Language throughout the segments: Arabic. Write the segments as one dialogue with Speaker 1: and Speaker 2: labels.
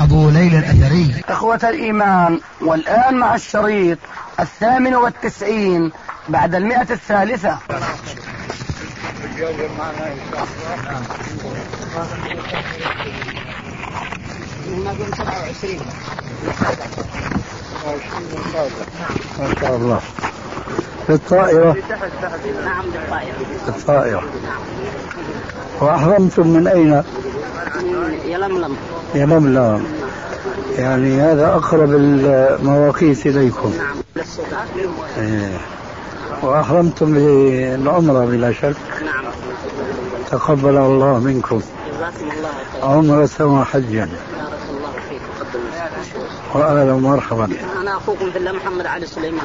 Speaker 1: أبو ليلى الأثري إخوة الإيمان والآن مع الشريط الثامن والتسعين بعد المئة الثالثة ما
Speaker 2: ما شاء الله في الطائرة نعم بالطائرة الطائرة وأحرمتم من أين؟
Speaker 3: يلملم يلملم
Speaker 2: يعني هذا أقرب المواقيت إليكم نعم إيه. وأحرمتم بالعمرة بلا شك نعم تقبل الله منكم جزاكم الله خير عمرة وحجا بارك الله فيك وأهلا ومرحبا
Speaker 3: أنا أخوكم بالله محمد علي سليمان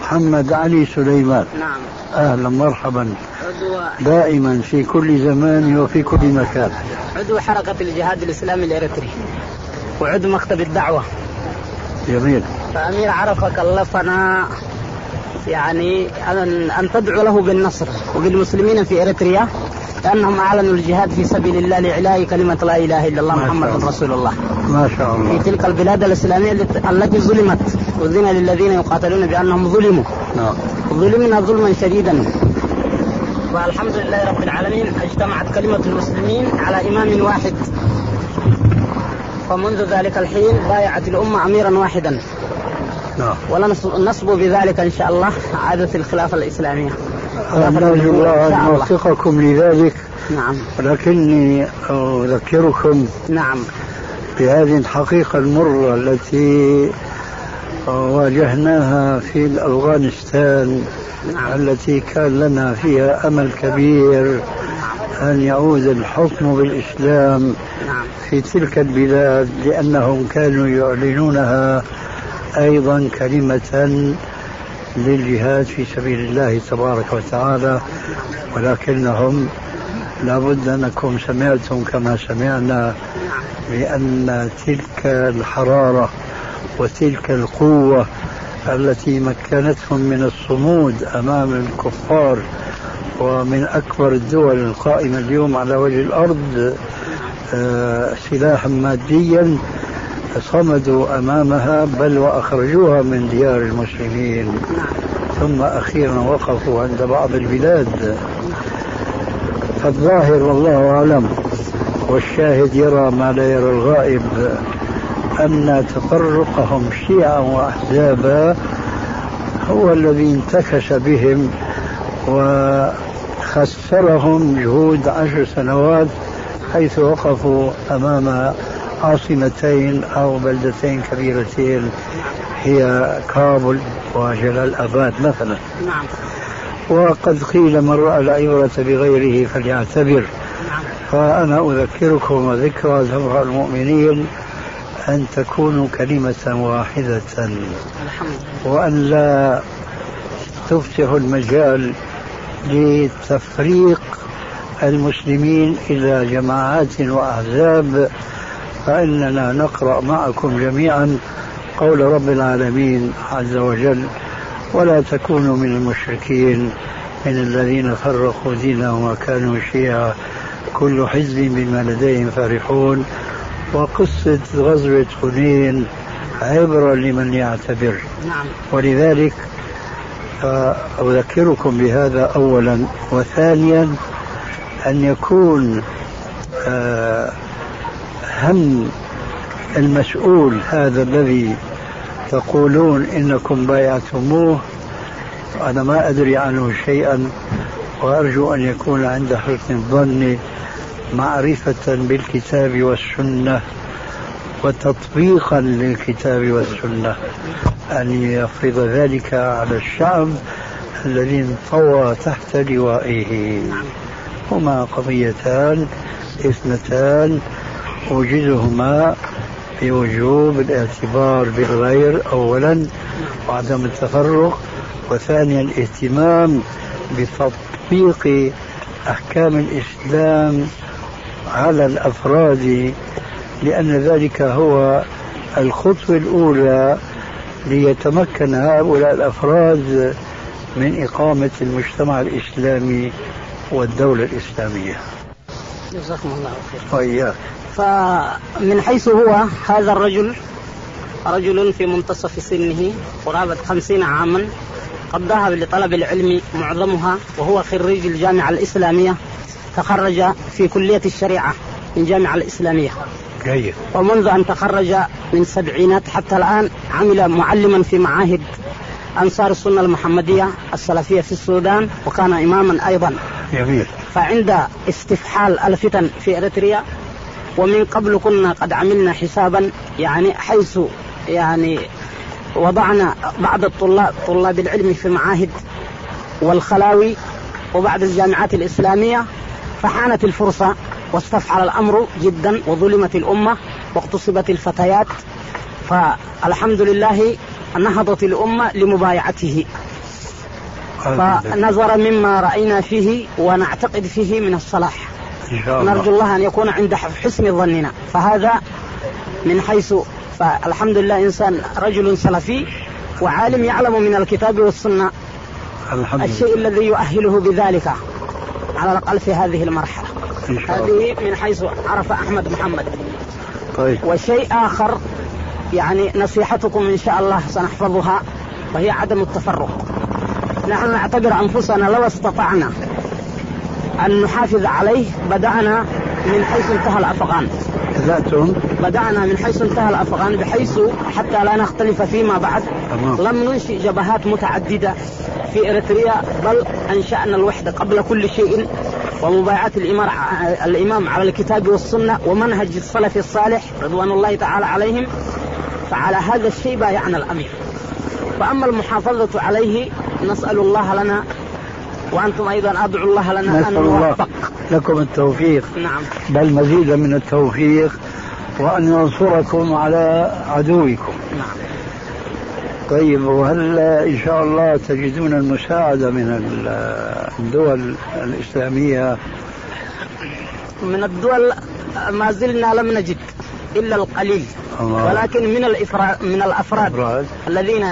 Speaker 2: محمد علي سليمان نعم أهلا مرحبا عضو دائما في كل زمان وفي كل مكان
Speaker 3: عضو حركة الجهاد الإسلامي الإريتري وعضو مكتب الدعوة
Speaker 2: جميل
Speaker 3: فأمير عرفك الله فنا يعني أن, أن تدعو له بالنصر وبالمسلمين في إريتريا لأنهم أعلنوا الجهاد في سبيل الله لإعلاء كلمة لا إله إلا الله محمد رسول الله
Speaker 2: ما شاء الله
Speaker 3: في تلك البلاد الإسلامية التي ظلمت أذن للذين يقاتلون بأنهم ظلموا نعم. ظلمنا ظلما شديدا والحمد لله رب العالمين اجتمعت كلمة المسلمين على إمام واحد فمنذ ذلك الحين بايعت الأمة أميرا واحدا نعم بذلك ان شاء الله عاده الخلافه الاسلاميه نرجو
Speaker 2: الله ان يوفقكم لذلك نعم ولكني اذكركم نعم بهذه الحقيقه المره التي واجهناها في الافغانستان نعم. التي كان لنا فيها امل كبير ان يعود الحكم بالاسلام نعم. في تلك البلاد لانهم كانوا يعلنونها أيضا كلمة للجهاد في سبيل الله تبارك وتعالى ولكنهم لابد أنكم سمعتم كما سمعنا بأن تلك الحرارة وتلك القوة التي مكنتهم من الصمود أمام الكفار ومن أكبر الدول القائمة اليوم على وجه الأرض آه، سلاحا ماديا صمدوا أمامها بل وأخرجوها من ديار المسلمين ثم أخيرا وقفوا عند بعض البلاد فالظاهر والله أعلم والشاهد يرى ما لا يرى الغائب أن تفرقهم شيعا وأحزابا هو الذي انتكس بهم وخسرهم جهود عشر سنوات حيث وقفوا أمام عاصمتين أو بلدتين كبيرتين هي كابل وجلال أباد مثلا نعم وقد قيل من رأى العبرة بغيره فليعتبر نعم. فأنا أذكركم وذكرى زمر المؤمنين أن تكونوا كلمة واحدة وأن لا تفتح المجال لتفريق المسلمين إلى جماعات وأحزاب فإننا نقرأ معكم جميعا قول رب العالمين عز وجل ولا تكونوا من المشركين من الذين فرقوا دينهم وكانوا شيعا كل حزب بما لديهم فرحون وقصة غزوة حنين عبرة لمن يعتبر نعم. ولذلك أذكركم بهذا أولا وثانيا أن يكون آه هل المسؤول هذا الذي تقولون انكم بايعتموه انا ما ادري عنه شيئا وارجو ان يكون عند حسن الظن معرفه بالكتاب والسنه وتطبيقا للكتاب والسنه ان يفرض ذلك على الشعب الذي انطوى تحت لوائه هما قضيتان اثنتان أوجدهما في وجوب الاعتبار بالغير أولا وعدم التفرق وثانيا الاهتمام بتطبيق أحكام الإسلام على الأفراد لأن ذلك هو الخطوة الأولى ليتمكن هؤلاء الأفراد من إقامة المجتمع الإسلامي والدولة الإسلامية
Speaker 3: جزاكم الله خير طيب. فمن حيث هو هذا الرجل رجل في منتصف سنه قرابة خمسين عاما قد ذهب لطلب العلم معظمها وهو خريج الجامعة الإسلامية تخرج في كلية الشريعة من الجامعة الإسلامية
Speaker 2: جيد
Speaker 3: ومنذ أن تخرج من سبعينات حتى الآن عمل معلما في معاهد أنصار السنة المحمدية السلفية في السودان وكان إماما أيضا
Speaker 2: جميل
Speaker 3: فعند استفحال الفتن في اريتريا ومن قبل كنا قد عملنا حسابا يعني حيث يعني وضعنا بعض الطلاب طلاب العلم في معاهد والخلاوي وبعض الجامعات الإسلامية فحانت الفرصة واستفحل الأمر جدا وظلمت الأمة واغتصبت الفتيات فالحمد لله نهضت الأمة لمبايعته فنظرا مما رأينا فيه ونعتقد فيه من الصلاح الله. نرجو الله أن يكون عند حسن ظننا فهذا من حيث فالحمد لله إنسان رجل سلفي وعالم يعلم من الكتاب والسنة الحمد الشيء لله. الذي يؤهله بذلك على الأقل في هذه المرحلة إن الله. هذه من حيث عرف أحمد محمد طيب. وشيء آخر يعني نصيحتكم إن شاء الله سنحفظها وهي عدم التفرق نحن نعتبر أنفسنا لو استطعنا أن نحافظ عليه بدأنا من حيث انتهى الأفغان بدأتم؟ بدأنا من حيث انتهى الأفغان بحيث حتى لا نختلف فيما بعد لم ننشئ جبهات متعددة في إريتريا بل أنشأنا الوحدة قبل كل شيء ومبايعة الإمام على الكتاب والسنة ومنهج السلف الصالح رضوان الله تعالى عليهم فعلى هذا الشيء بايعنا الأمير فأما المحافظة عليه نسأل الله لنا وأنتم أيضا أدعو الله لنا أن نوفق
Speaker 2: لكم التوفيق نعم بل مزيدا من التوفيق وأن ينصركم على عدوكم نعم طيب وهل إن شاء الله تجدون المساعدة من الدول الإسلامية
Speaker 3: من الدول ما زلنا لم نجد الا القليل الله. ولكن من الإفرا... من الافراد أبراد. الذين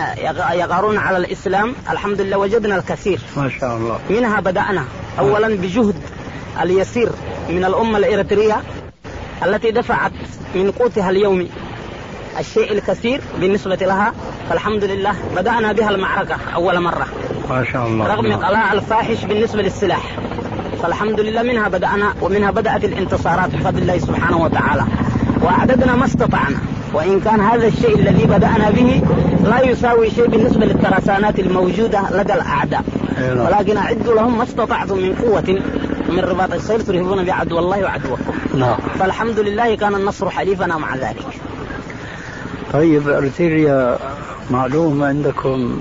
Speaker 3: يغارون على الاسلام الحمد لله وجدنا الكثير
Speaker 2: ما شاء الله
Speaker 3: منها بدانا اولا بجهد اليسير من الامه الاريتريه التي دفعت من قوتها اليومي الشيء الكثير بالنسبة لها فالحمد لله بدأنا بها المعركة أول مرة
Speaker 2: ما شاء
Speaker 3: الله رغم
Speaker 2: قلاع
Speaker 3: الفاحش بالنسبة للسلاح فالحمد لله منها بدأنا ومنها بدأت الانتصارات بفضل الله سبحانه وتعالى وأعددنا ما استطعنا وإن كان هذا الشيء الذي بدأنا به لا يساوي شيء بالنسبة للترسانات الموجودة لدى الأعداء نعم. ولكن أعدوا لهم ما استطعتم من قوة من رباط السير ترهبون بعدو الله وعدوكم نعم فالحمد لله كان النصر حليفنا مع ذلك
Speaker 2: طيب ارتيريا معلوم عندكم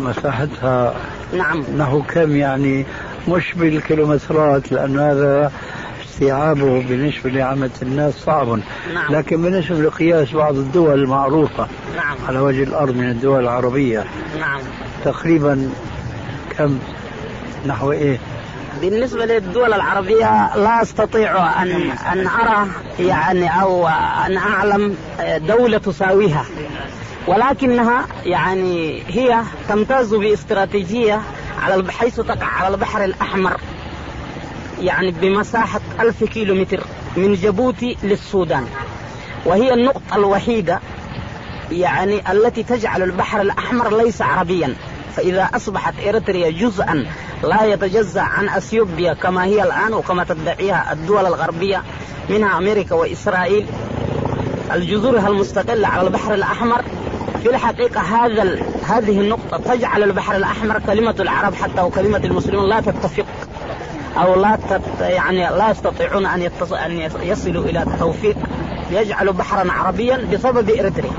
Speaker 2: مساحتها نعم نحو كم يعني مش بالكيلومترات لأن هذا استيعابه بالنسبة لعامة الناس صعب نعم. لكن بالنسبة لقياس بعض الدول المعروفة نعم. على وجه الأرض من الدول العربية نعم. تقريبا كم نحو إيه
Speaker 3: بالنسبة للدول العربية لا أستطيع أن أن أرى يعني أو أن أعلم دولة تساويها ولكنها يعني هي تمتاز باستراتيجية على حيث تقع على البحر الأحمر يعني بمساحة ألف كيلومتر من جيبوتي للسودان وهي النقطة الوحيدة يعني التي تجعل البحر الأحمر ليس عربيا فإذا أصبحت إريتريا جزءا لا يتجزأ عن أثيوبيا كما هي الآن وكما تدعيها الدول الغربية منها أمريكا وإسرائيل الجذورها المستقلة على البحر الأحمر في الحقيقة هذا هذه النقطة تجعل البحر الأحمر كلمة العرب حتى وكلمة المسلمين لا تتفق او لا يعني لا يستطيعون ان ان يصلوا الى توفيق يجعل بحرا عربيا بسبب اريتريا.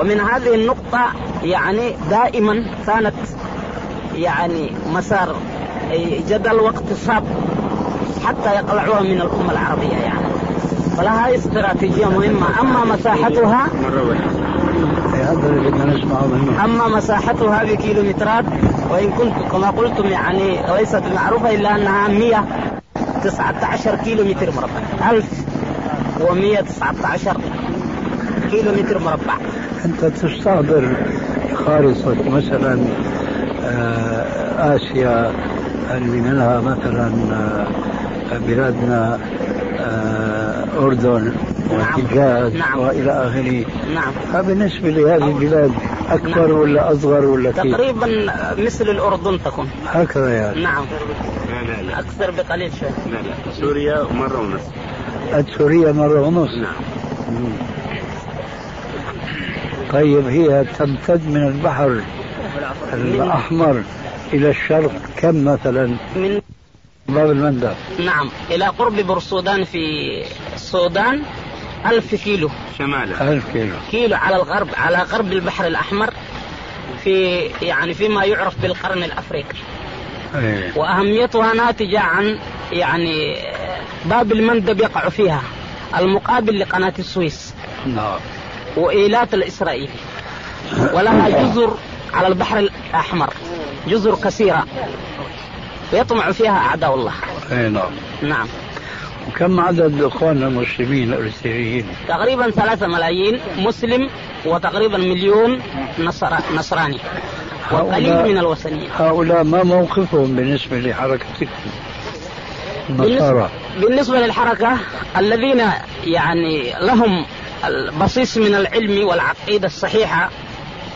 Speaker 3: ومن هذه النقطة يعني دائما كانت يعني مسار جدل واقتصاد حتى يقلعوها من الأمة العربية يعني فلها استراتيجية مهمة أما مساحتها أما مساحتها بكيلومترات وإن كنت كما قلتم يعني ليست معروفة إلا أنها 119 كيلو متر مربع 1119 كيلو متر مربع
Speaker 2: أنت تستحضر خارطة مثلا آه، آسيا اللي منها مثلا آه، بلادنا آه، أردن نعم. والحجاز نعم. وإلى آخره نعم فبالنسبة لهذه البلاد أكبر نعم. ولا أصغر ولا كيف؟
Speaker 3: تقريبا مثل الأردن تكون
Speaker 2: هكذا يعني
Speaker 3: نعم لا لا أكثر بقليل شوي لا
Speaker 4: لا سوريا مرة ونص
Speaker 2: سوريا مرة ونص نعم طيب هي تمتد من البحر الأحمر إلى الشرق كم مثلا؟ من باب المندب
Speaker 3: نعم إلى قرب برسودان في السودان ألف كيلو
Speaker 4: شمالا ألف كيلو
Speaker 2: كيلو
Speaker 3: على الغرب على غرب البحر الأحمر في يعني فيما يعرف بالقرن الأفريقي أيه. وأهميتها ناتجة عن يعني باب المندب يقع فيها المقابل لقناة السويس
Speaker 2: نعم
Speaker 3: وإيلات الإسرائيلي ولها جزر على البحر الأحمر جزر كثيرة ويطمع فيها أعداء الله
Speaker 2: أي نعم
Speaker 3: نعم
Speaker 2: كم عدد اخواننا المسلمين الارثوذيين؟
Speaker 3: تقريبا ثلاثة ملايين مسلم وتقريبا مليون نصر... نصراني وقليل من الوثنيين
Speaker 2: هؤلاء ما موقفهم بالنسبة لحركتكم؟
Speaker 3: النصارى بالنسبة للحركة الذين يعني لهم البصيص من العلم والعقيدة الصحيحة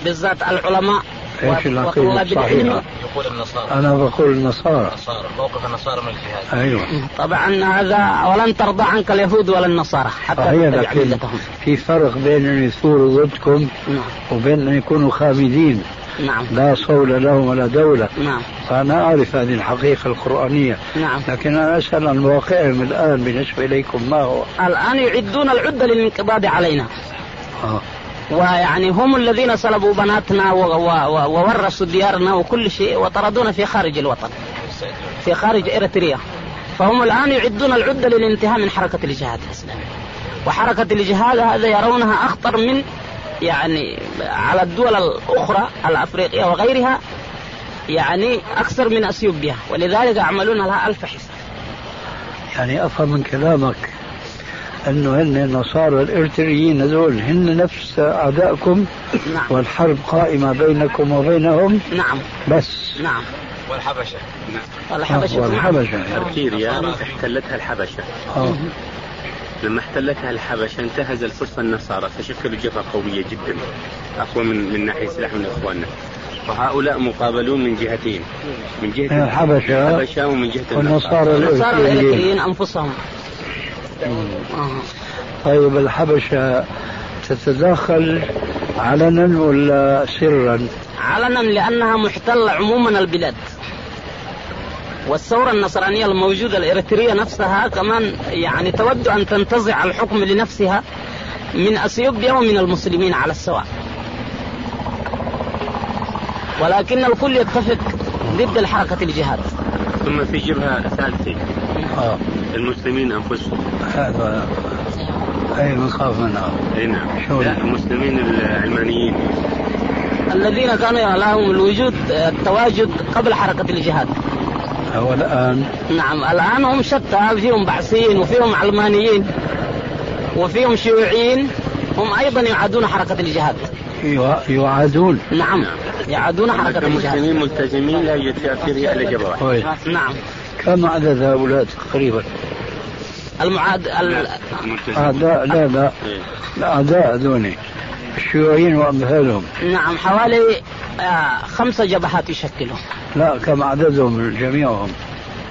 Speaker 3: بالذات العلماء
Speaker 2: ايش العقيده الصحيحه؟ يقول النصارى انا بقول النصارى النصارى موقف النصارى
Speaker 3: من الجهاد ايوه طبعا هذا ولن ترضى عنك اليهود ولا النصارى
Speaker 2: حتى لكن في فرق بين ان يثوروا ضدكم نعم. وبين ان يكونوا خامدين نعم لا صول لهم ولا دولة نعم فأنا أعرف هذه الحقيقة القرآنية نعم لكن أنا أسأل عن واقعهم الآن بالنسبة إليكم ما هو
Speaker 3: الآن يعدون العدة للانقضاض علينا آه. ويعني هم الذين صلبوا بناتنا وورثوا ديارنا وكل شيء وطردونا في خارج الوطن في خارج إريتريا فهم الآن يعدون العدة للانتهاء من حركة الجهاد الإسلامي وحركة الجهاد هذا يرونها أخطر من يعني على الدول الأخرى الأفريقية وغيرها يعني أكثر من أثيوبيا ولذلك يعملون لها ألف حساب
Speaker 2: يعني أفهم من كلامك انه هن النصارى الارتريين هذول هن نفس اعدائكم نعم. والحرب قائمه بينكم وبينهم نعم بس
Speaker 3: نعم
Speaker 4: والحبشه نعم والحبشه
Speaker 2: آه، والحبشه
Speaker 4: ارتيريا احتلتها الحبشه آه. لما احتلتها الحبشه انتهز الفرصه النصارى فشكلوا جبهه قويه جدا اقوى من من ناحيه سلاح من اخواننا فهؤلاء مقابلون من جهتين من
Speaker 2: جهه الحبشه الحبشه ومن جهه
Speaker 3: النصارى النصارى الارتريين انفسهم
Speaker 2: آه. طيب الحبشة تتداخل علنا ولا سرا؟
Speaker 3: علنا لأنها محتلة عموما البلاد والثورة النصرانية الموجودة الإريترية نفسها كمان يعني تود أن تنتزع الحكم لنفسها من أثيوبيا ومن المسلمين على السواء ولكن الكل يتفق ضد الحركة الجهاد
Speaker 4: ثم في جبهة ثالثة آه. المسلمين أنفسهم هذا
Speaker 2: اي بنخاف
Speaker 4: منها اي نعم لا المسلمين العلمانيين
Speaker 3: الذين كانوا لهم الوجود التواجد قبل حركه الجهاد هو الان نعم الان هم شتى فيهم بعثيين وفيهم علمانيين وفيهم شيوعيين هم ايضا يعادون حركه الجهاد
Speaker 2: يعادون
Speaker 3: نعم يعادون حركه
Speaker 4: الجهاد المسلمين ملتزمين لا يؤثر
Speaker 2: على جبهه طيب. نعم
Speaker 3: كم
Speaker 2: عدد هؤلاء تقريبا؟
Speaker 3: المعاد ال... أعداء لا
Speaker 2: لا الأعداء إيه. هذوني الشيوعيين وأمثالهم
Speaker 3: نعم حوالي آه، خمسة جبهات يشكلهم
Speaker 2: لا كم عددهم جميعهم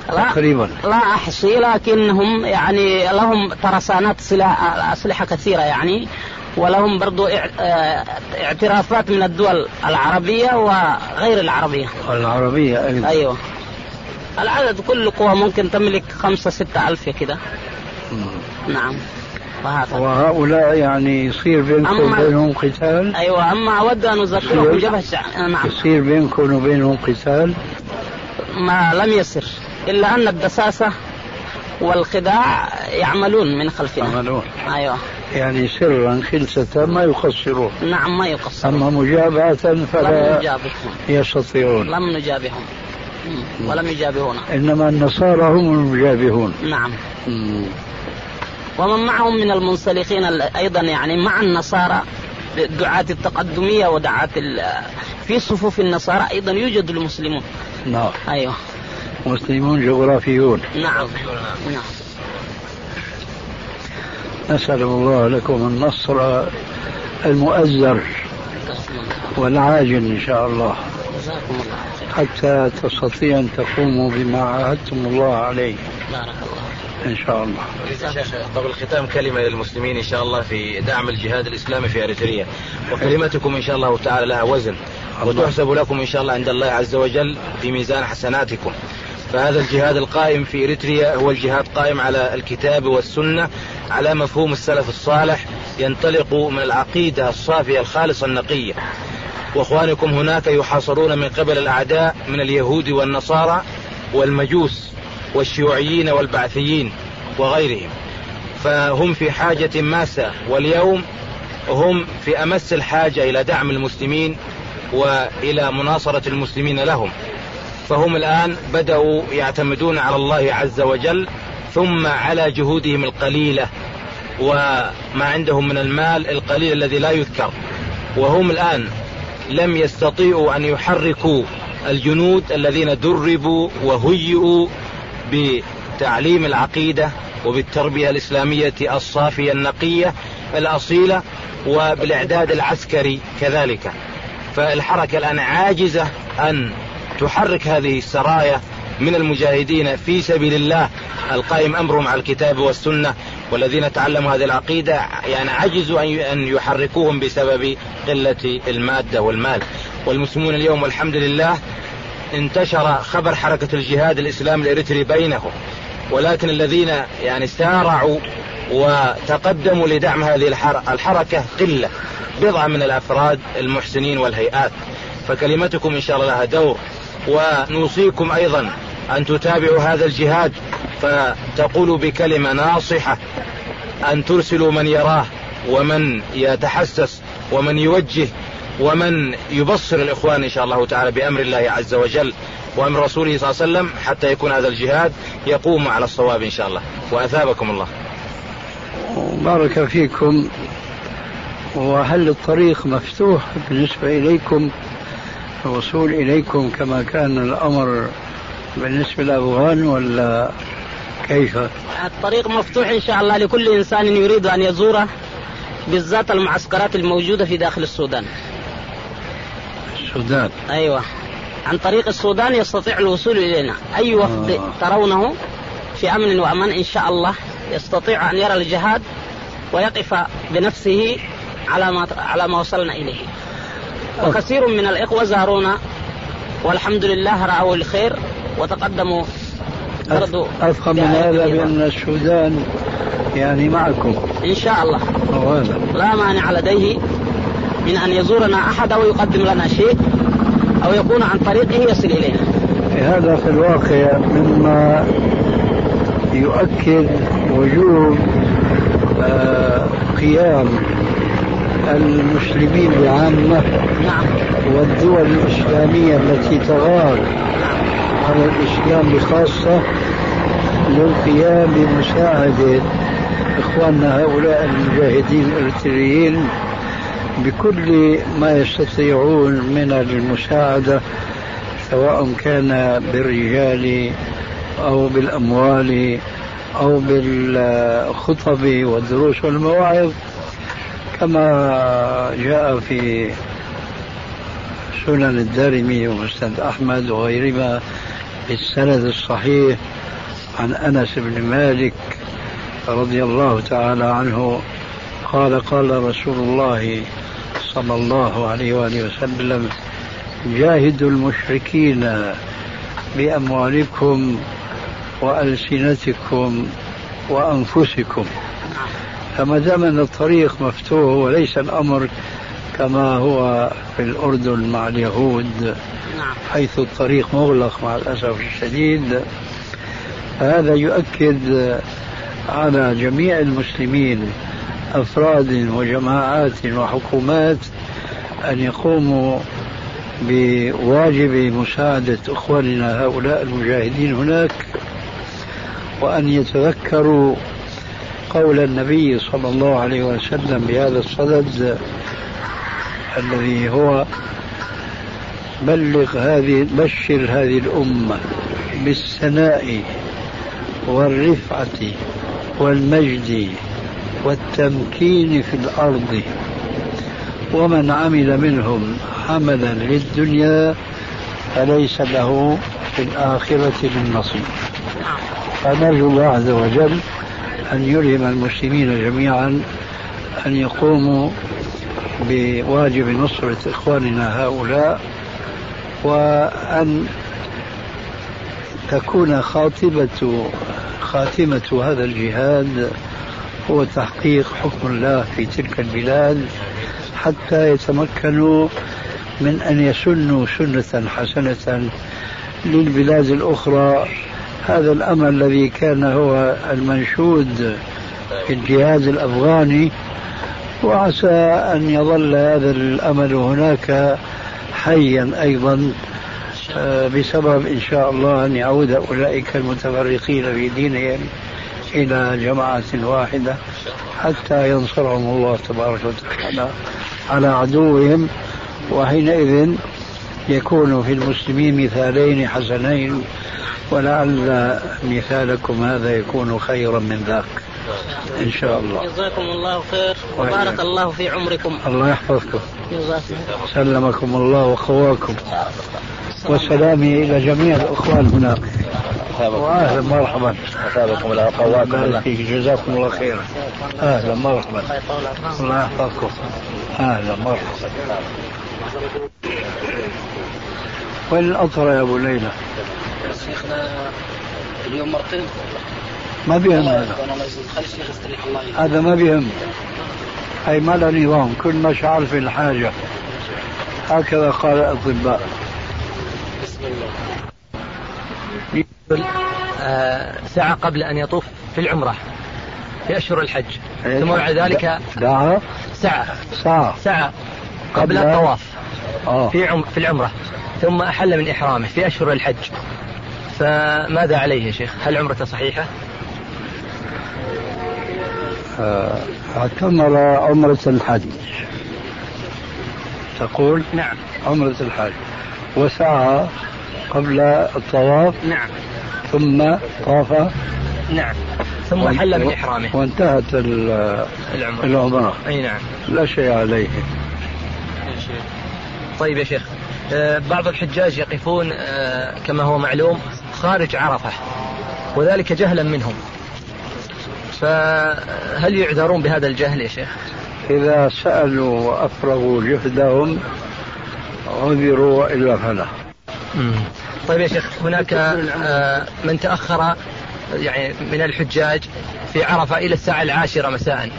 Speaker 2: لا تقريبا
Speaker 3: لا احصي لكنهم يعني لهم ترسانات سلاح آه، اسلحه كثيره يعني ولهم برضو آه، اعترافات من الدول العربيه وغير العربيه العربيه
Speaker 2: ايضا
Speaker 3: ايوه العدد كل قوة ممكن تملك خمسة ستة ألف كده نعم
Speaker 2: وهذا وهؤلاء يعني يصير بينكم وبينهم قتال
Speaker 3: أيوة أما أود أن أذكركم جبهة
Speaker 2: نعم يصير بينكم وبينهم قتال
Speaker 3: ما لم يصر إلا أن الدساسة والخداع يعملون من خلفنا
Speaker 2: يعملون أيوة يعني سرا خلسة ما يقصرون
Speaker 3: نعم ما يقصرون
Speaker 2: أما مجابهة فلا لم يستطيعون
Speaker 3: لم نجابهم ولم يجابهونا
Speaker 2: إنما النصارى هم المجابهون
Speaker 3: نعم ومن معهم من المنسلخين أيضا يعني مع النصارى دعاة التقدمية ودعاة في صفوف النصارى أيضا يوجد المسلمون
Speaker 2: نعم
Speaker 3: أيوه
Speaker 2: مسلمون جغرافيون
Speaker 3: نعم نعم
Speaker 2: نسأل الله لكم النصر المؤزر والعاجل إن شاء الله جزاكم الله حتى تستطيع أن تقوموا بما عاهدتم الله عليه بارك الله ان شاء الله.
Speaker 4: قبل الختام كلمه للمسلمين ان شاء الله في دعم الجهاد الاسلامي في اريتريا وكلمتكم ان شاء الله تعالى لها وزن وتحسب لكم ان شاء الله عند الله عز وجل في ميزان حسناتكم. فهذا الجهاد القائم في اريتريا هو الجهاد قائم على الكتاب والسنه على مفهوم السلف الصالح ينطلق من العقيده الصافيه الخالصه النقيه واخوانكم هناك يحاصرون من قبل الاعداء من اليهود والنصارى والمجوس والشيوعيين والبعثيين وغيرهم فهم في حاجة ماسة واليوم هم في أمس الحاجة إلى دعم المسلمين وإلى مناصرة المسلمين لهم فهم الآن بدأوا يعتمدون على الله عز وجل ثم على جهودهم القليلة وما عندهم من المال القليل الذي لا يذكر وهم الآن لم يستطيعوا أن يحركوا الجنود الذين دربوا وهيئوا بتعليم العقيدة وبالتربية الإسلامية الصافية النقية الأصيلة وبالإعداد العسكري كذلك فالحركة الآن عاجزة أن تحرك هذه السرايا من المجاهدين في سبيل الله القائم أمرهم على الكتاب والسنة والذين تعلموا هذه العقيدة يعني عجزوا أن يحركوهم بسبب قلة المادة والمال والمسلمون اليوم والحمد لله انتشر خبر حركة الجهاد الإسلامي الإريتري بينهم ولكن الذين يعني سارعوا وتقدموا لدعم هذه الحركة قلة بضعة من الأفراد المحسنين والهيئات فكلمتكم إن شاء الله لها دور ونوصيكم أيضا أن تتابعوا هذا الجهاد فتقول بكلمة ناصحة أن ترسلوا من يراه ومن يتحسس ومن يوجه ومن يبصر الإخوان إن شاء الله تعالى بأمر الله عز وجل وأمر رسوله صلى الله عليه وسلم حتى يكون هذا الجهاد يقوم على الصواب إن شاء الله وأثابكم الله
Speaker 2: بارك فيكم وهل الطريق مفتوح بالنسبة إليكم الوصول إليكم كما كان الأمر بالنسبة للأفغان ولا
Speaker 3: كيف؟ الطريق مفتوح ان شاء الله لكل انسان يريد ان يزوره بالذات المعسكرات الموجوده في داخل السودان.
Speaker 2: السودان
Speaker 3: ايوه عن طريق السودان يستطيع الوصول الينا، اي وفد آه. ترونه في امن وامان ان شاء الله يستطيع ان يرى الجهاد ويقف بنفسه على ما على ما وصلنا اليه. وكثير من الاخوه زارونا والحمد لله راوا الخير وتقدموا
Speaker 2: أفهم من يعني هذا بأن السودان يعني معكم
Speaker 3: إن شاء الله وهذا. لا مانع لديه من أن يزورنا أحد أو يقدم لنا شيء أو يكون عن طريقه يصل إلينا
Speaker 2: هذا في الواقع مما يؤكد وجوب آه، قيام المسلمين
Speaker 3: بعامة
Speaker 2: نعم. والدول الإسلامية التي تغار عن الإسلام بخاصة للقيام بمساعدة إخواننا هؤلاء المجاهدين الإرتريين بكل ما يستطيعون من المساعدة سواء كان بالرجال أو بالأموال أو بالخطب والدروس والمواعظ كما جاء في سنن الدارمي ومسند أحمد وغيرهما السند الصحيح عن انس بن مالك رضي الله تعالى عنه قال قال رسول الله صلى الله عليه واله وسلم جاهدوا المشركين باموالكم والسنتكم وانفسكم فما دام ان الطريق مفتوح وليس الامر كما هو في الأردن مع اليهود نعم. حيث الطريق مغلق مع الأسف الشديد هذا يؤكد على جميع المسلمين أفراد وجماعات وحكومات أن يقوموا بواجب مساعدة إخواننا هؤلاء المجاهدين هناك وأن يتذكروا قول النبي صلى الله عليه وسلم بهذا الصدد الذي هو بلغ هذه بشر هذه الأمة بالثناء والرفعة والمجد والتمكين في الأرض ومن عمل منهم عملا للدنيا فليس له في الآخرة من نصيب فنرجو الله عز وجل أن يلهم المسلمين جميعا أن يقوموا بواجب نصرة إخواننا هؤلاء وأن تكون خاتمة خاتمة هذا الجهاد هو تحقيق حكم الله في تلك البلاد حتى يتمكنوا من أن يسنوا سنة حسنة للبلاد الأخرى هذا الأمل الذي كان هو المنشود في الجهاد الأفغاني وعسى أن يظل هذا الأمل هناك حيا أيضا آه، بسبب إن شاء الله أن يعود أولئك المتفرقين في دينهم إلى جماعة واحدة حتى ينصرهم الله تبارك وتعالى على عدوهم وحينئذ يكون في المسلمين مثالين حسنين ولعل مثالكم هذا يكون خيرا من ذاك إن شاء
Speaker 3: الله جزاكم الله خير وبارك طيب. الله في عمركم
Speaker 2: الله يحفظكم جزاكم سلمكم الله وقواكم وسلامي إلى جميع الإخوان هناك اهلا مرحبا
Speaker 4: اهلا الله وقواكم الله
Speaker 2: جزاكم الله خيرا اهلا مرحبا الله يحفظكم اهلا مرحبا وين الأطرة يا أبو ليلى؟ شيخنا اليوم مرتين ما بيهم هذا هذا ما بيهم أي ما له نظام كل ما شعر في الحاجة هكذا قال الأطباء بسم
Speaker 3: الله ساعة قبل أن يطوف في العمرة في أشهر الحج إيه. ثم بعد ذلك ساعة ساعة
Speaker 2: ساعة,
Speaker 3: ساعة قبل الطواف آه. في عم في العمرة ثم أحل من إحرامه في أشهر الحج فماذا عليه يا شيخ هل عمرته صحيحة
Speaker 2: اعتمر عمرة الحج تقول نعم عمرة الحج وسعى قبل الطواف
Speaker 3: نعم
Speaker 2: ثم طاف
Speaker 3: نعم ثم حل من إحرامه
Speaker 2: وانتهت العمرة العمرة
Speaker 3: أي نعم
Speaker 2: لا شيء عليه
Speaker 3: طيب يا شيخ آه، بعض الحجاج يقفون آه، كما هو معلوم خارج عرفة وذلك جهلا منهم فهل يعذرون بهذا الجهل يا شيخ؟
Speaker 2: إذا سألوا وأفرغوا جهدهم عذروا وإلا فلا
Speaker 3: طيب يا شيخ هناك آه، من تأخر يعني من الحجاج في عرفة إلى الساعة العاشرة مساء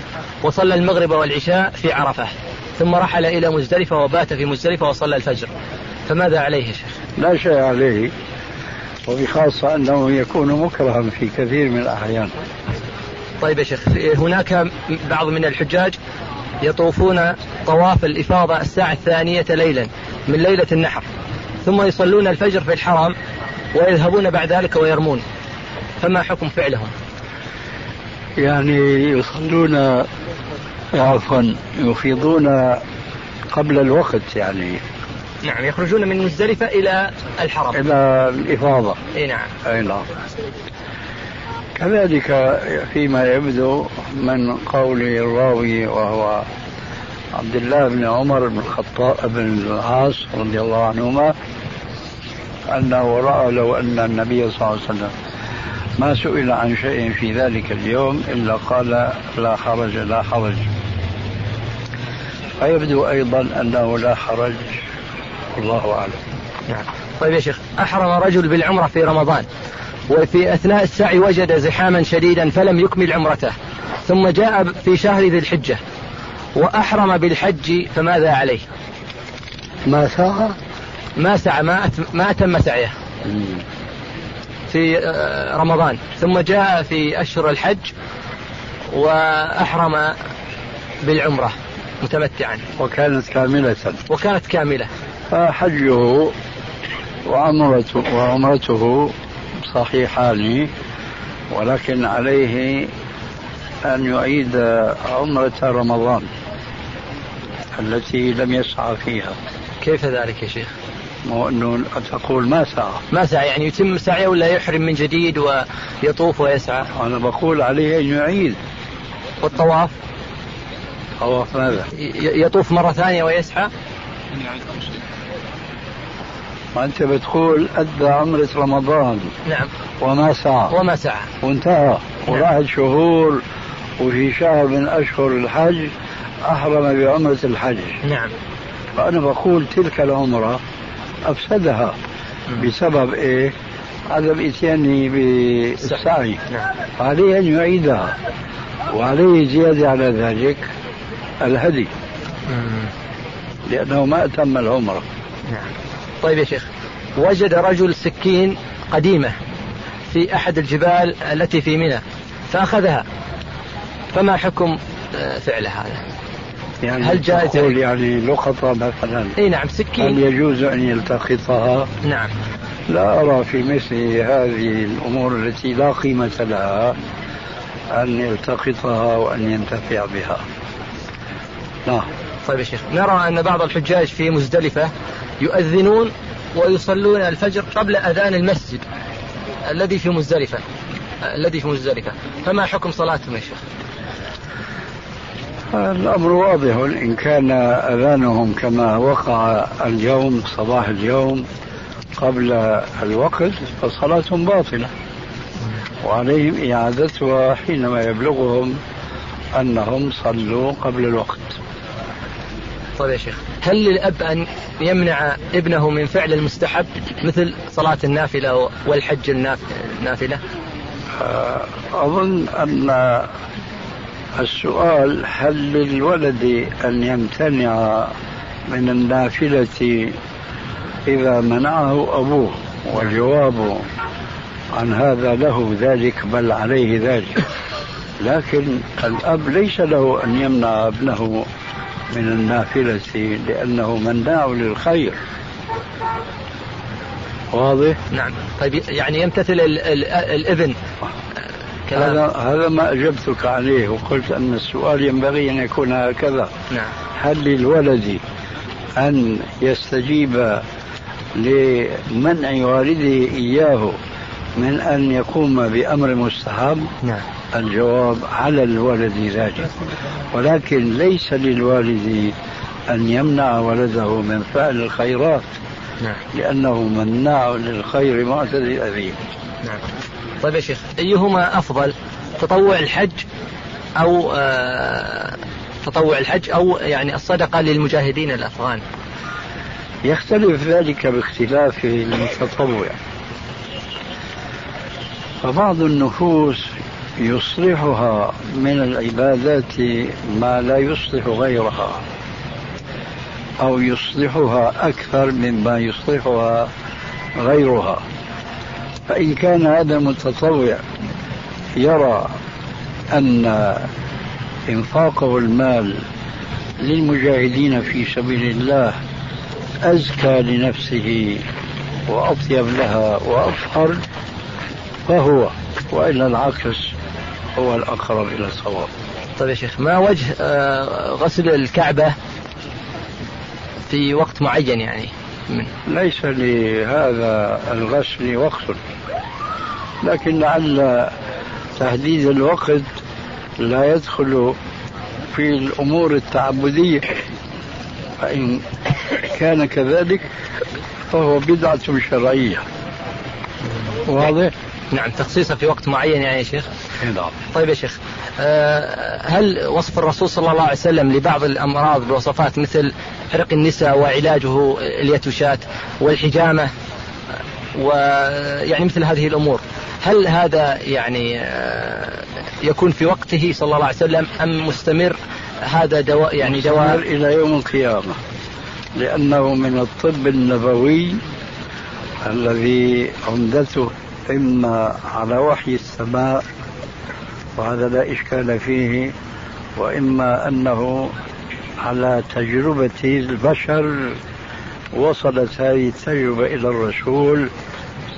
Speaker 3: وصلى المغرب والعشاء في عرفة ثم رحل إلى مزدلفة وبات في مزدلفة وصلى الفجر فماذا عليه يا شيخ؟
Speaker 2: لا شيء عليه وبخاصة أنه يكون مكرها في كثير من الأحيان
Speaker 3: طيب يا شيخ هناك بعض من الحجاج يطوفون طواف الإفاضة الساعة الثانية ليلا من ليلة النحر ثم يصلون الفجر في الحرم ويذهبون بعد ذلك ويرمون فما حكم فعلهم
Speaker 2: يعني يصلون عفوا يفيضون قبل الوقت يعني
Speaker 3: نعم يخرجون من مزدلفة إلى الحرم
Speaker 2: إلى الإفاضة
Speaker 3: أي نعم أي نعم
Speaker 2: كذلك فيما يبدو من قول الراوي وهو عبد الله بن عمر بن الخطاب بن العاص رضي الله عنهما أنه رأى لو أن النبي صلى الله عليه وسلم ما سئل عن شيء في ذلك اليوم إلا قال لا حرج لا حرج فيبدو أيضا أنه لا حرج الله أعلم
Speaker 3: نعم. طيب يا شيخ أحرم رجل بالعمرة في رمضان وفي أثناء السعي وجد زحاما شديدا فلم يكمل عمرته ثم جاء في شهر ذي الحجة وأحرم بالحج فماذا عليه
Speaker 2: ما سعى
Speaker 3: ما سعى ما, ما أتم سعيه في آه، رمضان ثم جاء في أشهر الحج وأحرم بالعمرة متمتعا
Speaker 2: وكانت كاملة
Speaker 3: وكانت كاملة فحجه
Speaker 2: آه، وعمرته وعمرته صحيحان ولكن عليه أن يعيد عمرة رمضان التي لم يسعى فيها
Speaker 3: كيف ذلك يا شيخ؟
Speaker 2: مو انه تقول ما سعى
Speaker 3: ما سعى يعني يتم سعيه ولا يحرم من جديد ويطوف ويسعى
Speaker 2: انا بقول عليه ان يعيد
Speaker 3: والطواف
Speaker 2: طواف ماذا؟
Speaker 3: يطوف مره ثانيه ويسعى
Speaker 2: وانت بتقول ادى عمره رمضان
Speaker 3: نعم
Speaker 2: وما سعى
Speaker 3: وما سعى
Speaker 2: وانتهى نعم. وراحت شهور وفي شهر من اشهر الحج احرم بعمره الحج
Speaker 3: نعم
Speaker 2: فانا بقول تلك العمره افسدها بسبب ايه؟ عدم اتياني بالسعي نعم. عليه ان يعيدها وعليه زياده على ذلك الهدي مم. لانه ما اتم العمره نعم
Speaker 3: طيب يا شيخ وجد رجل سكين قديمة في أحد الجبال التي في منى فأخذها فما حكم آه، فعل هذا؟
Speaker 2: يعني هل جائز يعني لقطة مثلا
Speaker 3: اي نعم سكين
Speaker 2: هل يجوز أن يلتقطها؟
Speaker 3: نعم
Speaker 2: لا أرى في مثل هذه الأمور التي لا قيمة لها أن يلتقطها وأن ينتفع بها
Speaker 3: نعم طيب يا شيخ نرى أن بعض الحجاج في مزدلفة يؤذنون ويصلون الفجر قبل أذان المسجد الذي في مزدلفة الذي في مزدلفة فما حكم صلاتهم يا شيخ
Speaker 2: الأمر واضح إن كان أذانهم كما وقع اليوم صباح اليوم قبل الوقت فصلاتهم باطلة وعليهم إعادتها حينما يبلغهم أنهم صلوا قبل الوقت
Speaker 3: طيب يا شيخ هل للأب أن يمنع ابنه من فعل المستحب مثل صلاة النافلة والحج النافلة
Speaker 2: آه، أظن أن السؤال هل للولد أن يمتنع من النافلة إذا منعه أبوه والجواب عن هذا له ذلك بل عليه ذلك لكن الأب ليس له أن يمنع ابنه من النافلة لأنه مناع للخير واضح؟
Speaker 3: نعم طيب يعني يمتثل الـ الـ الإذن
Speaker 2: هذا هذا ما أجبتك عليه وقلت أن السؤال ينبغي أن يكون هكذا نعم. هل للولد أن يستجيب لمنع والده إياه من أن يقوم بأمر مستحب
Speaker 3: نعم.
Speaker 2: الجواب على الوالد ذلك ولكن ليس للوالد أن يمنع ولده من فعل الخيرات نعم. لأنه مناع للخير معتد أبيه نعم.
Speaker 3: طيب يا شيخ أيهما أفضل تطوع الحج أو آه تطوع الحج أو يعني الصدقة للمجاهدين الأفغان
Speaker 2: يختلف ذلك باختلاف المتطوع فبعض النفوس يصلحها من العبادات ما لا يصلح غيرها أو يصلحها أكثر مما يصلحها غيرها فإن كان هذا المتطوع يرى أن إنفاقه المال للمجاهدين في سبيل الله أزكى لنفسه وأطيب لها وأطهر فهو وإلا العكس هو الأقرب إلى الصواب
Speaker 3: طيب يا شيخ ما وجه آه، غسل الكعبة في وقت معين يعني
Speaker 2: من ليس لهذا الغسل وقت لكن لعل تحديد الوقت لا يدخل في الأمور التعبدية فإن كان كذلك فهو بدعة شرعية واضح؟
Speaker 3: نعم تخصيصها في وقت معين يعني يا شيخ نعم طيب يا شيخ آه، هل وصف الرسول صلى الله عليه وسلم لبعض الأمراض بوصفات مثل حرق النساء وعلاجه اليتوشات والحجامة ويعني مثل هذه الأمور هل هذا يعني آه، يكون في وقته صلى الله عليه وسلم أم مستمر هذا دواء يعني دواء
Speaker 2: إلى يوم القيامة لأنه من الطب النبوي الذي عمدته إما على وحي السماء وهذا لا إشكال فيه وإما أنه على تجربة البشر وصلت هذه التجربة إلى الرسول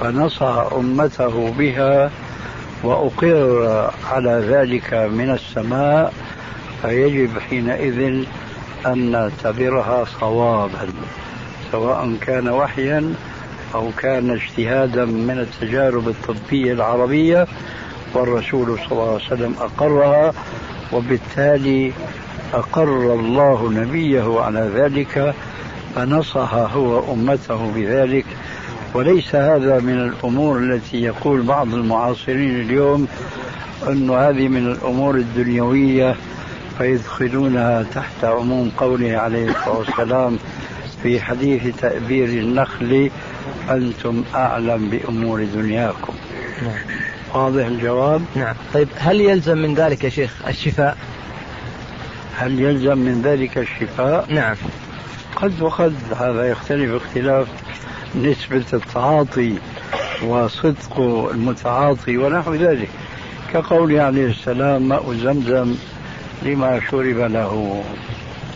Speaker 2: فنصح أمته بها وأقر على ذلك من السماء فيجب حينئذ أن نعتبرها صوابا سواء كان وحيا أو كان اجتهادا من التجارب الطبية العربية والرسول صلى الله عليه وسلم أقرها وبالتالي أقر الله نبيه على ذلك فنصح هو أمته بذلك وليس هذا من الأمور التي يقول بعض المعاصرين اليوم أن هذه من الأمور الدنيوية فيدخلونها تحت عموم قوله عليه الصلاة والسلام في حديث تأبير النخل أنتم أعلم بأمور دنياكم نعم. واضح الجواب
Speaker 3: نعم طيب هل يلزم من ذلك يا شيخ الشفاء
Speaker 2: هل يلزم من ذلك الشفاء
Speaker 3: نعم
Speaker 2: قد وقد هذا يختلف اختلاف نسبة التعاطي وصدق المتعاطي ونحو ذلك كقول عليه السلام ماء زمزم لما شرب له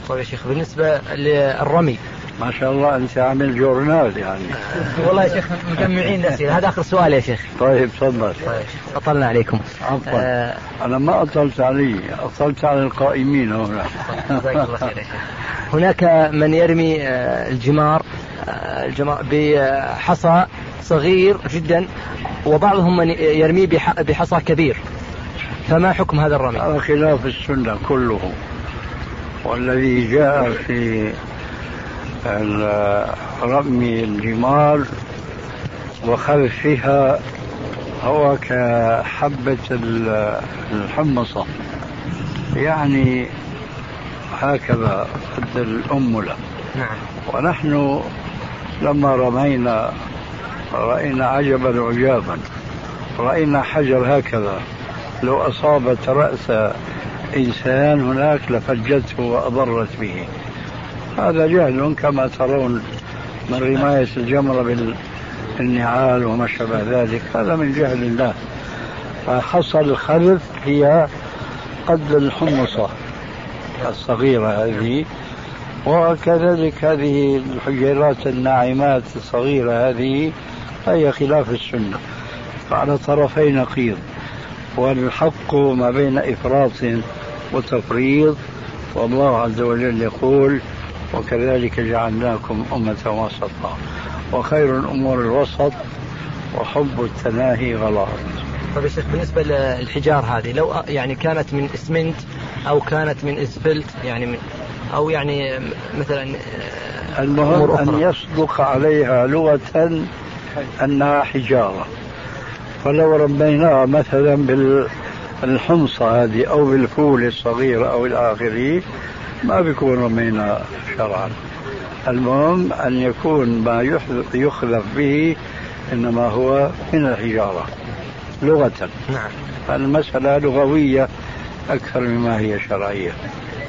Speaker 3: طيب يا شيخ بالنسبة للرمي
Speaker 2: ما شاء الله انت عامل جورنال يعني
Speaker 3: والله يا شيخ مجمعين الاسئله يعني. هذا اخر سؤال يا شيخ
Speaker 2: طيب تفضل طيب
Speaker 3: اطلنا عليكم
Speaker 2: عفوا آه انا ما اطلت علي اطلت على القائمين هنا
Speaker 3: جزاك الله خير يا شيخ هناك من يرمي آه، الجمار آه، بحصى آه، صغير جدا وبعضهم من يرميه بحصى كبير فما حكم هذا الرمي؟ على
Speaker 2: خلاف السنه كله والذي جاء في رمي الجمار وخلفها هو كحبة الحمصة يعني هكذا قد الأملة نعم. ونحن لما رمينا رأينا عجبا عجابا رأينا حجر هكذا لو أصابت رأس إنسان هناك لفجته وأضرت به هذا جهل كما ترون من رماية الجمرة بالنعال وما شابه ذلك هذا من جهل الله فحصل الخلف هي قد الحمصة الصغيرة هذه وكذلك هذه الحجيرات الناعمات الصغيرة هذه هي خلاف السنة على طرفي نقيض والحق ما بين إفراط وتفريط والله عز وجل يقول وكذلك جعلناكم أمة وسطا وخير الأمور الوسط وحب التناهي غلط
Speaker 3: طيب يا شيخ بالنسبة للحجار هذه لو يعني كانت من اسمنت أو كانت من اسفلت يعني من أو يعني مثلا
Speaker 2: آه، المهم أن يصدق عليها لغة أنها حجارة فلو رميناها مثلا بالحمصة هذه أو بالفول الصغير أو الآخري ما بيكون رمينا شرعا المهم أن يكون ما يخلف به إنما هو من الحجارة لغة
Speaker 3: نعم
Speaker 2: فالمسألة لغوية أكثر مما هي شرعية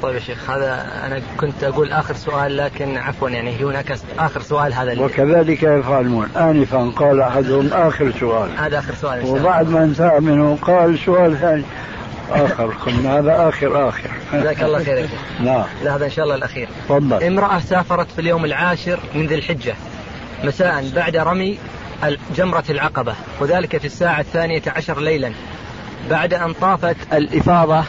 Speaker 3: طيب يا شيخ هذا أنا كنت أقول آخر سؤال لكن عفوا يعني هناك آخر سؤال هذا
Speaker 2: اللي وكذلك يفعلون آنفا قال أحدهم آخر سؤال
Speaker 3: هذا آخر سؤال
Speaker 2: وبعد ما انتهى منه قال سؤال ثاني آخر قلنا هذا آخر آخر
Speaker 3: جزاك الله خير نعم لا هذا إن شاء الله الأخير تفضل امرأة سافرت في اليوم العاشر من ذي الحجة مساء بعد رمي جمرة العقبة وذلك في الساعة الثانية عشر ليلا بعد أن طافت الإفاضة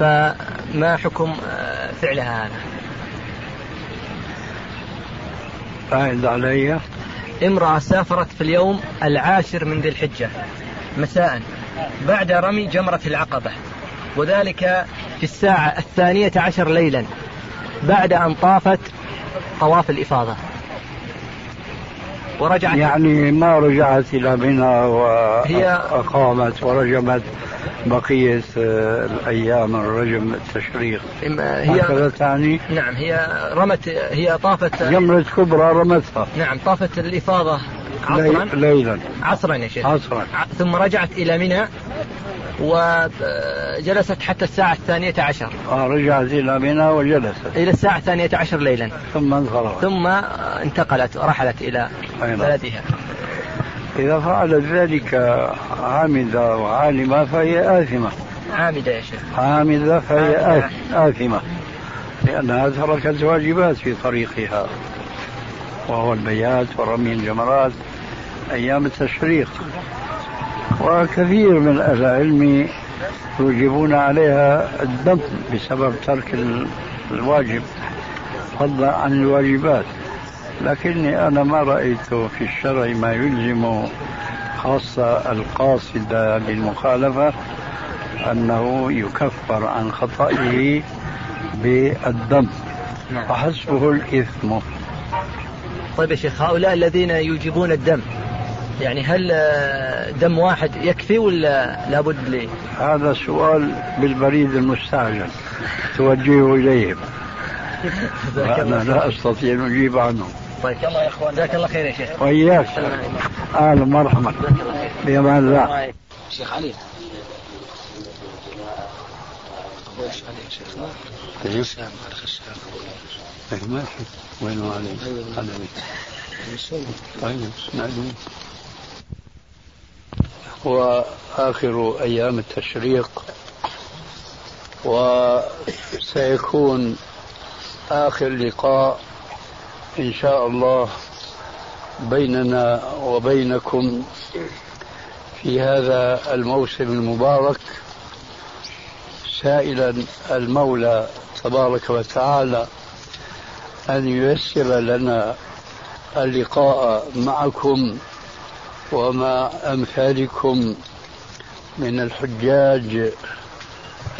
Speaker 3: فما حكم آه، فعلها هذا؟ أعد علي امرأة سافرت في اليوم العاشر من ذي الحجة مساء بعد رمي جمرة العقبة وذلك في الساعة الثانية عشر ليلا بعد أن طافت طواف الإفاضة
Speaker 2: ورجعت يعني ما رجعت إلى منى وأقامت ورجمت بقية آه، الأيام الرجم التشريق هي
Speaker 3: تعني نعم هي رمت هي طافت
Speaker 2: جمرة كبرى رمتها
Speaker 3: نعم طافت الإفاضة
Speaker 2: عصرا
Speaker 3: عصرا يا شيخ
Speaker 2: عصرا
Speaker 3: ثم رجعت إلى منى وجلست آه، حتى الساعة الثانية عشر
Speaker 2: آه رجعت إلى منى وجلست إلى
Speaker 3: الساعة الثانية عشر ليلا
Speaker 2: ثم انصرفت
Speaker 3: ثم انتقلت ورحلت إلى بلدها
Speaker 2: إذا فعلت ذلك عامدة وعالمة فهي آثمة
Speaker 3: عامدة يا شيخ
Speaker 2: عامدة فهي عامدة. آثمة لأنها تركت واجبات في طريقها وهو البيات ورمي الجمرات أيام التشريق وكثير من أهل العلم يوجبون عليها الدم بسبب ترك الواجب فضلا عن الواجبات لكني أنا ما رأيت في الشرع ما يلزم خاصة القاصدة للمخالفة أنه يكفر عن خطئه بالدم نعم. وحسبه الإثم
Speaker 3: طيب يا شيخ هؤلاء الذين يجيبون الدم يعني هل آه، دم واحد يكفي ولا لابد لي
Speaker 2: هذا السؤال بالبريد المستعجل توجهه إليهم أنا لا أستطيع أن أجيب عنه
Speaker 3: طيب الله يا اخوان جزاك الله خير يا شيخ
Speaker 2: وياك أهلا مرحبا الله شيخ علي شيخ علي شيخنا لكن طيب، ما يصح وينه عليه قدمه طيب، هو آخر وآخر أيام التشريق وسيكون آخر لقاء إن شاء الله بيننا وبينكم في هذا الموسم المبارك سائلا المولى تبارك وتعالى أن ييسر لنا اللقاء معكم ومع أمثالكم من الحجاج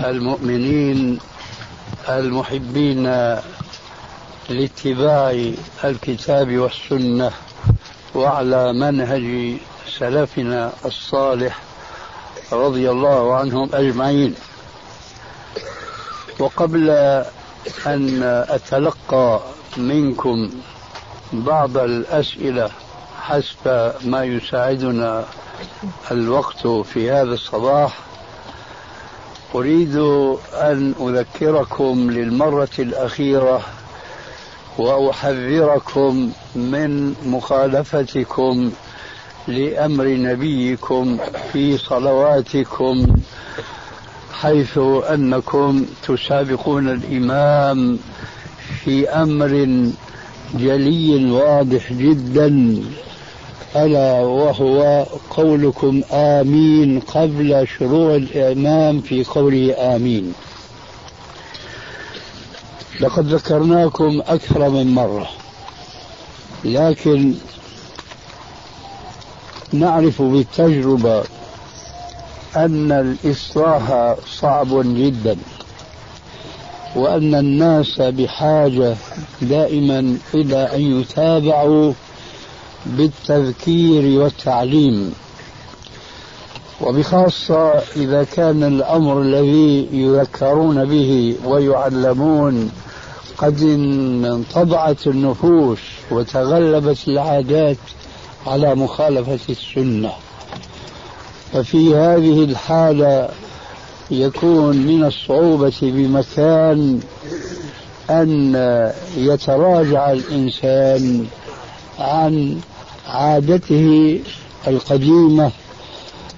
Speaker 2: المؤمنين المحبين لاتباع الكتاب والسنة وعلى منهج سلفنا الصالح رضي الله عنهم أجمعين وقبل أن أتلقى منكم بعض الأسئلة حسب ما يساعدنا الوقت في هذا الصباح أريد أن أذكركم للمرة الأخيرة وأحذركم من مخالفتكم لأمر نبيكم في صلواتكم حيث أنكم تسابقون الإمام في امر جلي واضح جدا الا وهو قولكم امين قبل شروع الامام في قوله امين لقد ذكرناكم اكثر من مره لكن نعرف بالتجربه ان الاصلاح صعب جدا وأن الناس بحاجة دائما إلى أن يتابعوا بالتذكير والتعليم وبخاصة إذا كان الأمر الذي يذكرون به ويعلمون قد انطبعت النفوس وتغلبت العادات على مخالفة السنة ففي هذه الحالة يكون من الصعوبة بمكان أن يتراجع الإنسان عن عادته القديمة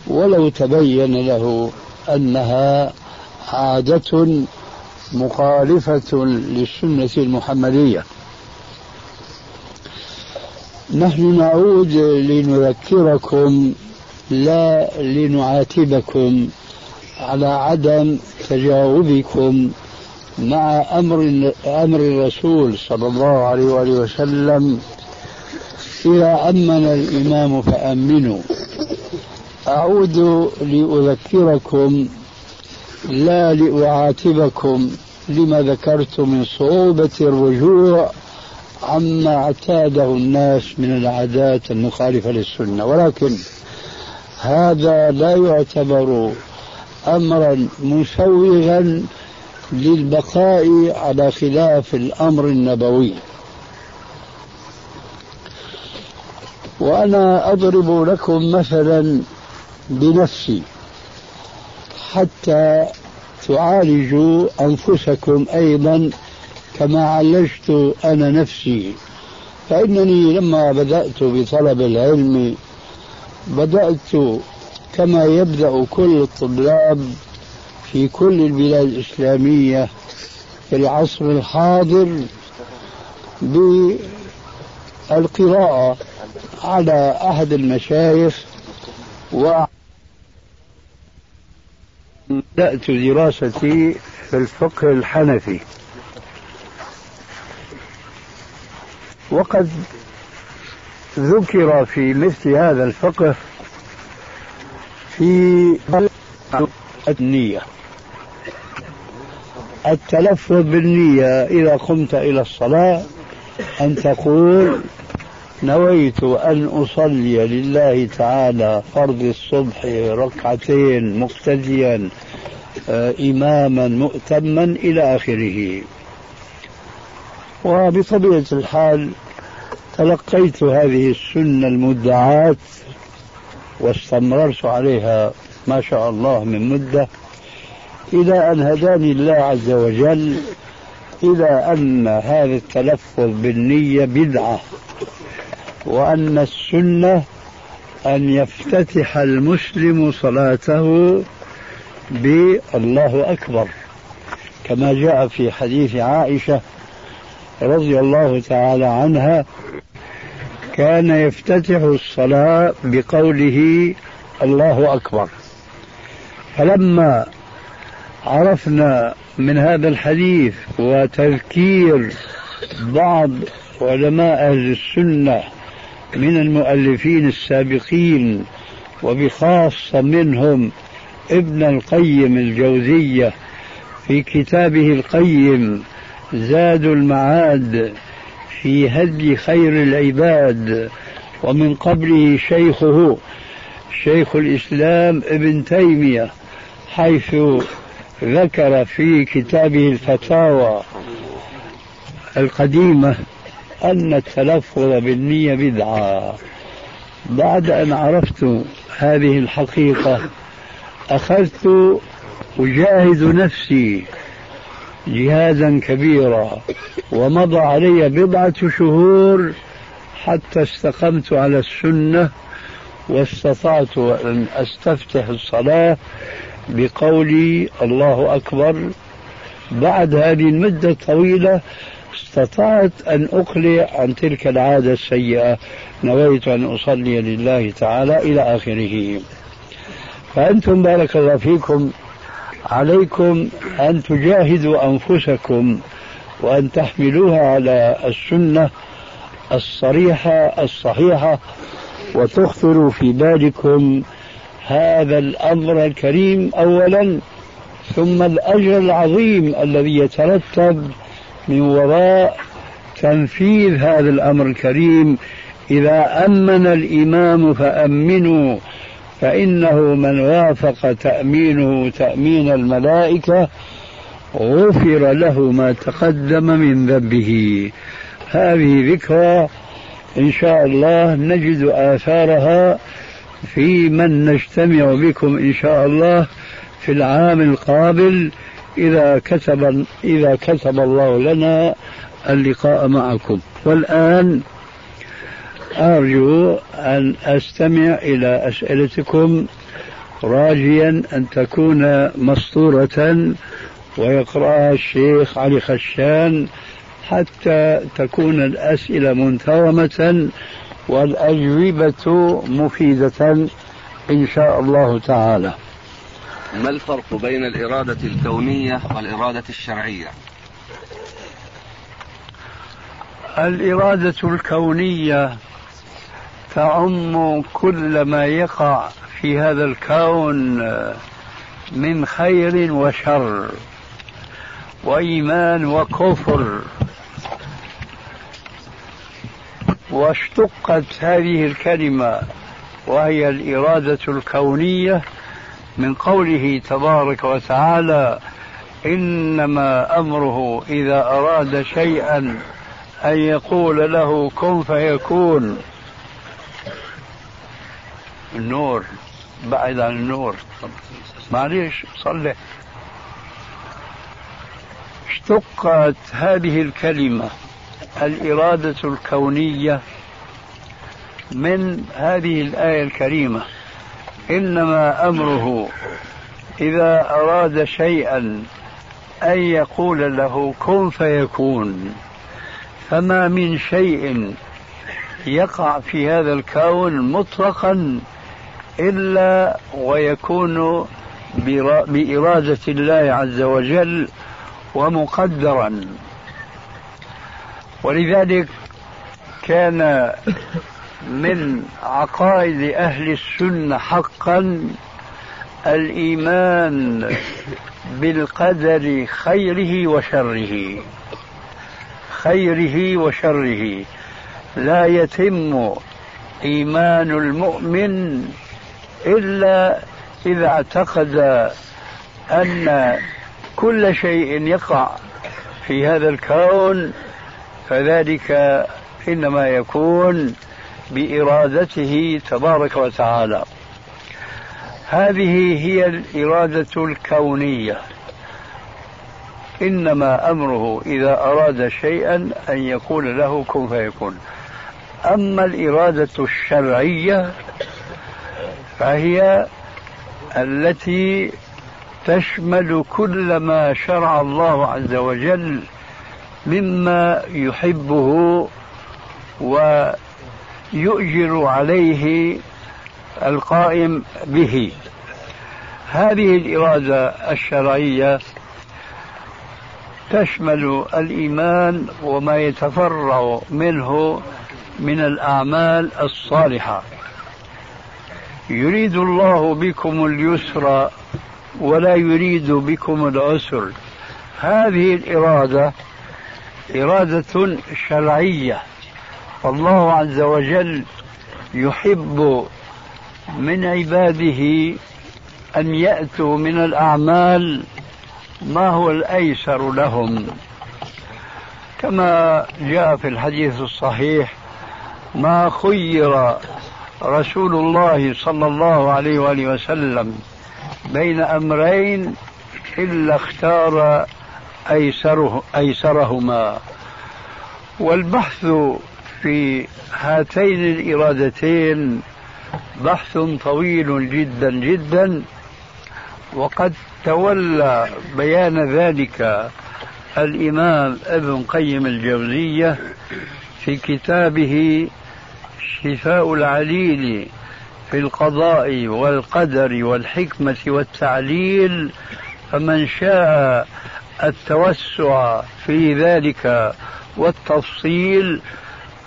Speaker 2: ولو تبين له أنها عادة مخالفة للسنة المحمدية نحن نعود لنذكركم لا لنعاتبكم على عدم تجاوبكم مع أمر أمر الرسول صلى الله عليه وآله وسلم إذا أمن الإمام فأمنوا أعود لأذكركم لا لأعاتبكم لما ذكرت من صعوبة الرجوع عما اعتاده الناس من العادات المخالفة للسنة ولكن هذا لا يعتبر امرا مسوغا للبقاء على خلاف الامر النبوي وانا اضرب لكم مثلا بنفسي حتى تعالجوا انفسكم ايضا كما عالجت انا نفسي فانني لما بدات بطلب العلم بدات كما يبدأ كل الطلاب في كل البلاد الإسلامية في العصر الحاضر بالقراءة على أحد المشايخ و بدات دراستي في الفقه الحنفي وقد ذكر في مثل هذا الفقه في النية التلفظ بالنية إذا قمت إلى الصلاة أن تقول نويت أن أصلي لله تعالى فرض الصبح ركعتين مقتديا آه، إماما مؤتما إلى آخره وبطبيعة الحال تلقيت هذه السنة المدعاة واستمررت عليها ما شاء الله من مدة إلى أن هداني الله عز وجل إلى أن هذا التلفظ بالنية بدعة وأن السنة أن يفتتح المسلم صلاته بالله أكبر كما جاء في حديث عائشة رضي الله تعالى عنها كان يفتتح الصلاة بقوله الله أكبر فلما عرفنا من هذا الحديث وتذكير بعض علماء أهل السنة من المؤلفين السابقين وبخاصة منهم ابن القيم الجوزية في كتابه القيم زاد المعاد في هدي خير العباد ومن قبله شيخه شيخ الإسلام ابن تيمية حيث ذكر في كتابه الفتاوى القديمة أن التلفظ بالنية بدعة بعد أن عرفت هذه الحقيقة أخذت أجاهد نفسي جهادا كبيرا ومضى علي بضعة شهور حتى استقمت على السنة واستطعت أن أستفتح الصلاة بقولي الله أكبر بعد هذه المدة الطويلة استطعت أن أقلع عن تلك العادة السيئة نويت أن أصلي لله تعالى إلى آخره فأنتم بارك الله فيكم عليكم أن تجاهدوا أنفسكم وأن تحملوها على السنة الصريحة الصحيحة وتخطروا في بالكم هذا الأمر الكريم أولا ثم الأجر العظيم الذي يترتب من وراء تنفيذ هذا الأمر الكريم إذا أمن الإمام فأمنوا فإنه من وافق تأمينه تأمين الملائكة غفر له ما تقدم من ذنبه هذه ذكرى إن شاء الله نجد آثارها في من نجتمع بكم إن شاء الله في العام القابل إذا كتب إذا كتب الله لنا اللقاء معكم والآن أرجو أن أستمع إلى أسئلتكم راجيا أن تكون مسطورة ويقرأها الشيخ علي خشان حتى تكون الأسئلة منتظمة والأجوبة مفيدة إن شاء الله تعالى
Speaker 4: ما الفرق بين الإرادة الكونية والإرادة الشرعية
Speaker 2: الإرادة الكونية تعم كل ما يقع في هذا الكون من خير وشر وإيمان وكفر واشتقت هذه الكلمة وهي الإرادة الكونية من قوله تبارك وتعالى إنما أمره إذا أراد شيئا أن يقول له كن فيكون النور بعد عن النور معليش صلح اشتقت هذه الكلمة الإرادة الكونية من هذه الآية الكريمة إنما أمره إذا أراد شيئا أن يقول له كن فيكون فما من شيء يقع في هذا الكون مطلقا إلا ويكون بإرادة الله عز وجل ومقدرا ولذلك كان من عقائد أهل السنة حقا الإيمان بالقدر خيره وشره خيره وشره لا يتم إيمان المؤمن إلا إذا اعتقد أن كل شيء يقع في هذا الكون فذلك إنما يكون بإرادته تبارك وتعالى هذه هي الإرادة الكونية إنما أمره إذا أراد شيئا أن يقول له كن فيكون أما الإرادة الشرعية فهي التي تشمل كل ما شرع الله عز وجل مما يحبه ويؤجر عليه القائم به هذه الاراده الشرعيه تشمل الايمان وما يتفرع منه من الاعمال الصالحه يريد الله بكم اليسر ولا يريد بكم العسر هذه الإرادة إرادة شرعية فالله عز وجل يحب من عباده أن يأتوا من الأعمال ما هو الأيسر لهم كما جاء في الحديث الصحيح ما خير رسول الله صلى الله عليه واله وسلم بين امرين الا اختار ايسره ايسرهما والبحث في هاتين الارادتين بحث طويل جدا جدا وقد تولى بيان ذلك الامام ابن قيم الجوزيه في كتابه شفاء العليل في القضاء والقدر والحكمة والتعليل فمن شاء التوسع في ذلك والتفصيل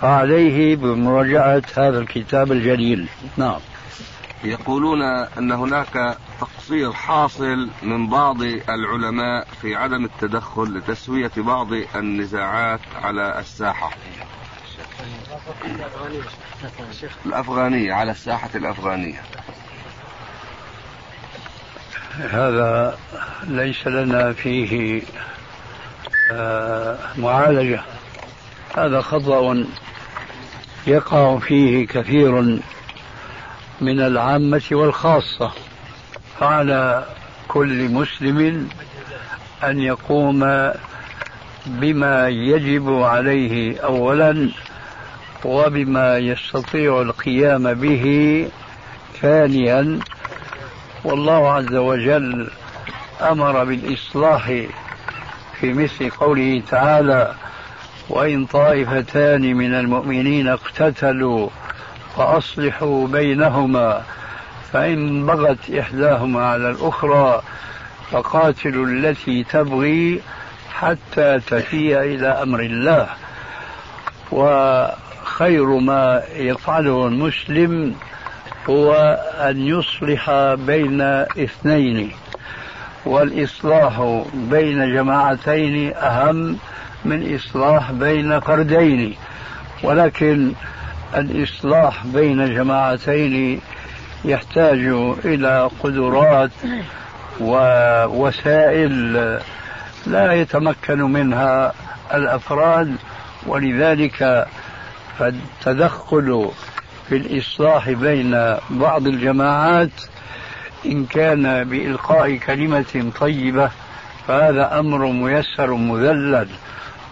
Speaker 2: عليه بمراجعة هذا الكتاب الجليل
Speaker 4: نعم يقولون أن هناك تقصير حاصل من بعض العلماء في عدم التدخل لتسوية بعض النزاعات على الساحة الأفغانية على الساحة الأفغانية
Speaker 2: هذا ليس لنا فيه آه، معالجة هذا خطأ يقع فيه كثير من العامة والخاصة فعلى كل مسلم أن يقوم بما يجب عليه أولا وبما يستطيع القيام به ثانيا والله عز وجل امر بالاصلاح في مثل قوله تعالى وان طائفتان من المؤمنين اقتتلوا فاصلحوا بينهما فان بغت احداهما على الاخرى فقاتلوا التي تبغي حتى تفي الى امر الله و خير ما يفعله المسلم هو أن يصلح بين اثنين والإصلاح بين جماعتين أهم من إصلاح بين فردين ولكن الإصلاح بين جماعتين يحتاج إلى قدرات ووسائل لا يتمكن منها الأفراد ولذلك فالتدخل في الإصلاح بين بعض الجماعات إن كان بإلقاء كلمة طيبة فهذا أمر ميسر مذلل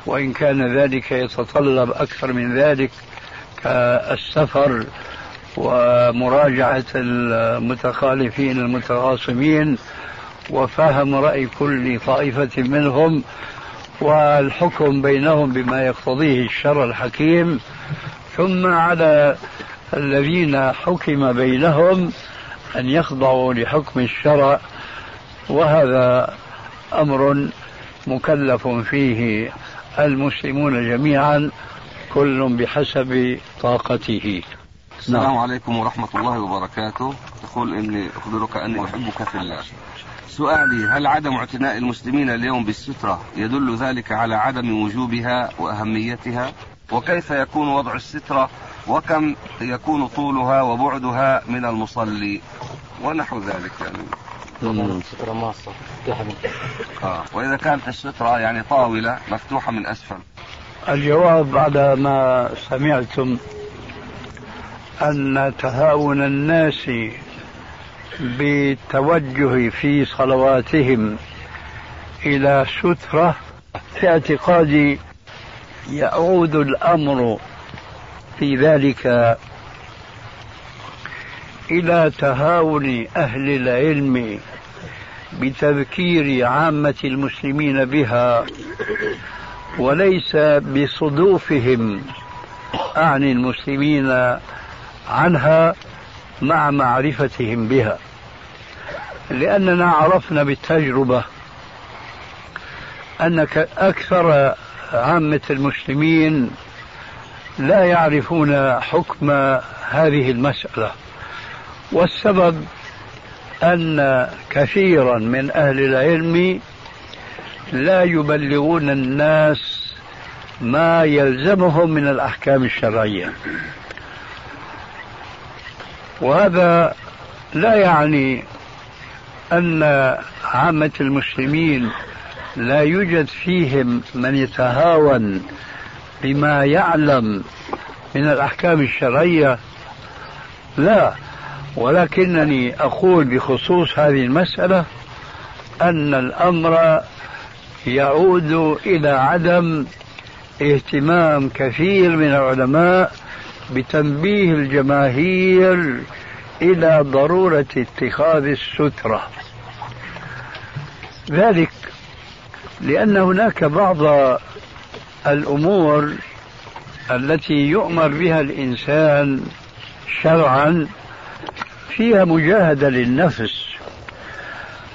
Speaker 2: وإن كان ذلك يتطلب أكثر من ذلك كالسفر ومراجعة المتخالفين المتخاصمين وفهم رأي كل طائفة منهم والحكم بينهم بما يقتضيه الشرع الحكيم ثم على الذين حكم بينهم أن يخضعوا لحكم الشرع وهذا أمر مكلف فيه المسلمون جميعا كل بحسب طاقته
Speaker 4: السلام نعم. عليكم ورحمة الله وبركاته تقول إني أخبرك أني أحبك في الله سؤالي هل عدم اعتناء المسلمين اليوم بالسترة يدل ذلك على عدم وجوبها وأهميتها وكيف يكون وضع السترة وكم يكون طولها وبعدها من المصلي ونحو ذلك يعني السترة آه. وإذا كانت السترة يعني طاولة مفتوحة من أسفل
Speaker 2: الجواب على ما سمعتم أن تهاون الناس بالتوجه في صلواتهم إلى سترة في اعتقادي يعود الامر في ذلك الى تهاون اهل العلم بتذكير عامه المسلمين بها وليس بصدوفهم عن المسلمين عنها مع معرفتهم بها لاننا عرفنا بالتجربه ان اكثر عامة المسلمين لا يعرفون حكم هذه المسألة والسبب أن كثيرا من أهل العلم لا يبلغون الناس ما يلزمهم من الأحكام الشرعية وهذا لا يعني أن عامة المسلمين لا يوجد فيهم من يتهاون بما يعلم من الأحكام الشرعية لا ولكنني أقول بخصوص هذه المسألة أن الأمر يعود إلى عدم اهتمام كثير من العلماء بتنبيه الجماهير إلى ضرورة اتخاذ السترة ذلك لأن هناك بعض الأمور التي يؤمر بها الإنسان شرعا فيها مجاهدة للنفس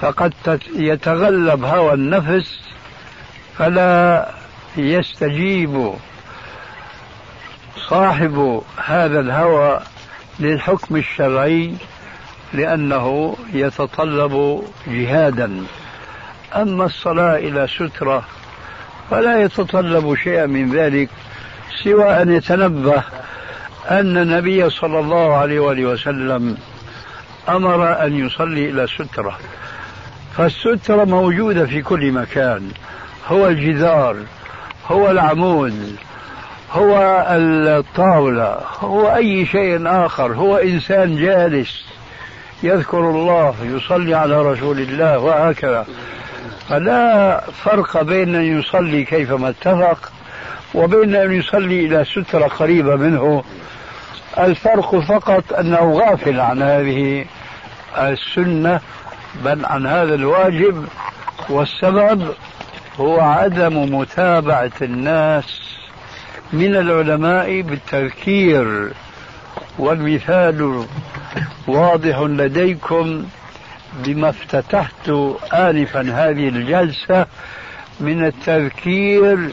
Speaker 2: فقد يتغلب هوى النفس فلا يستجيب صاحب هذا الهوى للحكم الشرعي لأنه يتطلب جهادا أما الصلاة إلى سترة فلا يتطلب شيئا من ذلك سوى أن يتنبه أن النبي صلى الله عليه وآله وسلم أمر أن يصلي إلى سترة فالسترة موجودة في كل مكان هو الجدار هو العمود هو الطاولة هو أي شيء آخر هو إنسان جالس يذكر الله يصلي على رسول الله وهكذا فلا فرق بين أن يصلي كيفما اتفق وبين أن يصلي إلى سترة قريبة منه الفرق فقط أنه غافل عن هذه السنة بل عن هذا الواجب والسبب هو عدم متابعة الناس من العلماء بالتذكير والمثال واضح لديكم بما افتتحت آنفا هذه الجلسة من التذكير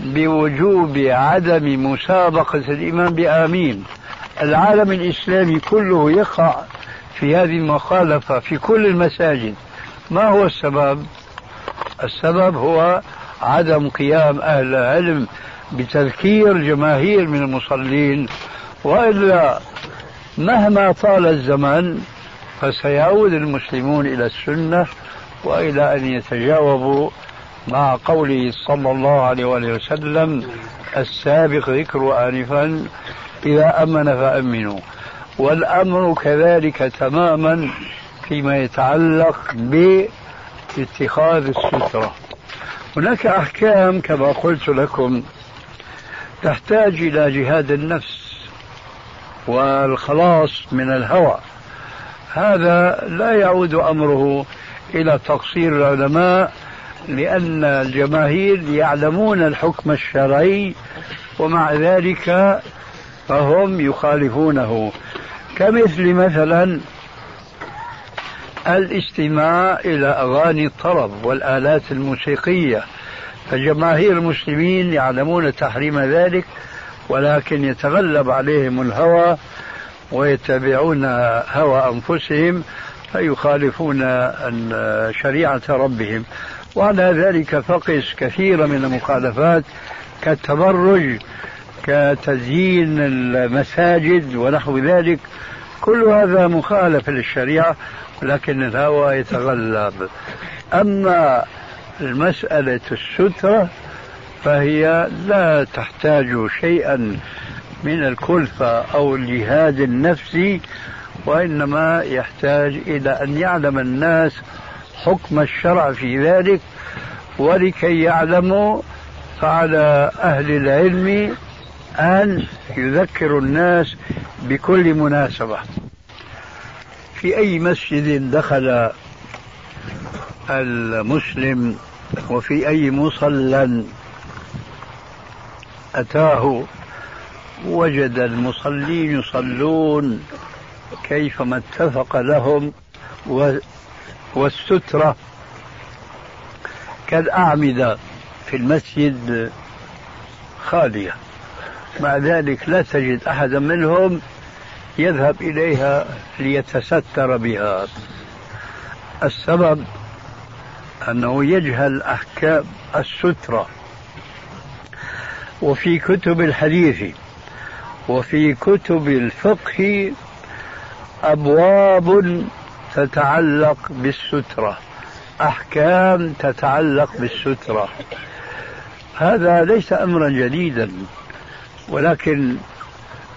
Speaker 2: بوجوب عدم مسابقة الإمام بآمين العالم الإسلامي كله يقع في هذه المخالفة في كل المساجد ما هو السبب؟ السبب هو عدم قيام أهل العلم بتذكير جماهير من المصلين وإلا مهما طال الزمن فسيعود المسلمون إلى السنة وإلى أن يتجاوبوا مع قوله صلى الله عليه وسلم السابق ذكر آنفا إذا أمن فأمنوا والأمر كذلك تماما فيما يتعلق باتخاذ السترة هناك أحكام كما قلت لكم تحتاج إلى جهاد النفس والخلاص من الهوى هذا لا يعود امره الى تقصير العلماء لان الجماهير يعلمون الحكم الشرعي ومع ذلك فهم يخالفونه كمثل مثلا الاستماع الى اغاني الطرب والالات الموسيقيه فجماهير المسلمين يعلمون تحريم ذلك ولكن يتغلب عليهم الهوى ويتبعون هوى أنفسهم فيخالفون شريعة ربهم وعلى ذلك فقس كثير من المخالفات كالتبرج كتزيين المساجد ونحو ذلك كل هذا مخالف للشريعة لكن الهوى يتغلب أما مسألة السترة فهي لا تحتاج شيئا من الكلفة أو الجهاد النفسي وإنما يحتاج إلى أن يعلم الناس حكم الشرع في ذلك ولكي يعلموا فعلى أهل العلم أن يذكروا الناس بكل مناسبة في أي مسجد دخل المسلم وفي أي مصلى أتاه وجد المصلين يصلون كيفما اتفق لهم والسترة كالأعمدة في المسجد خالية مع ذلك لا تجد أحدا منهم يذهب إليها ليتستر بها السبب أنه يجهل أحكام السترة وفي كتب الحديث وفي كتب الفقه أبواب تتعلق بالسترة أحكام تتعلق بالسترة هذا ليس أمرا جديدا ولكن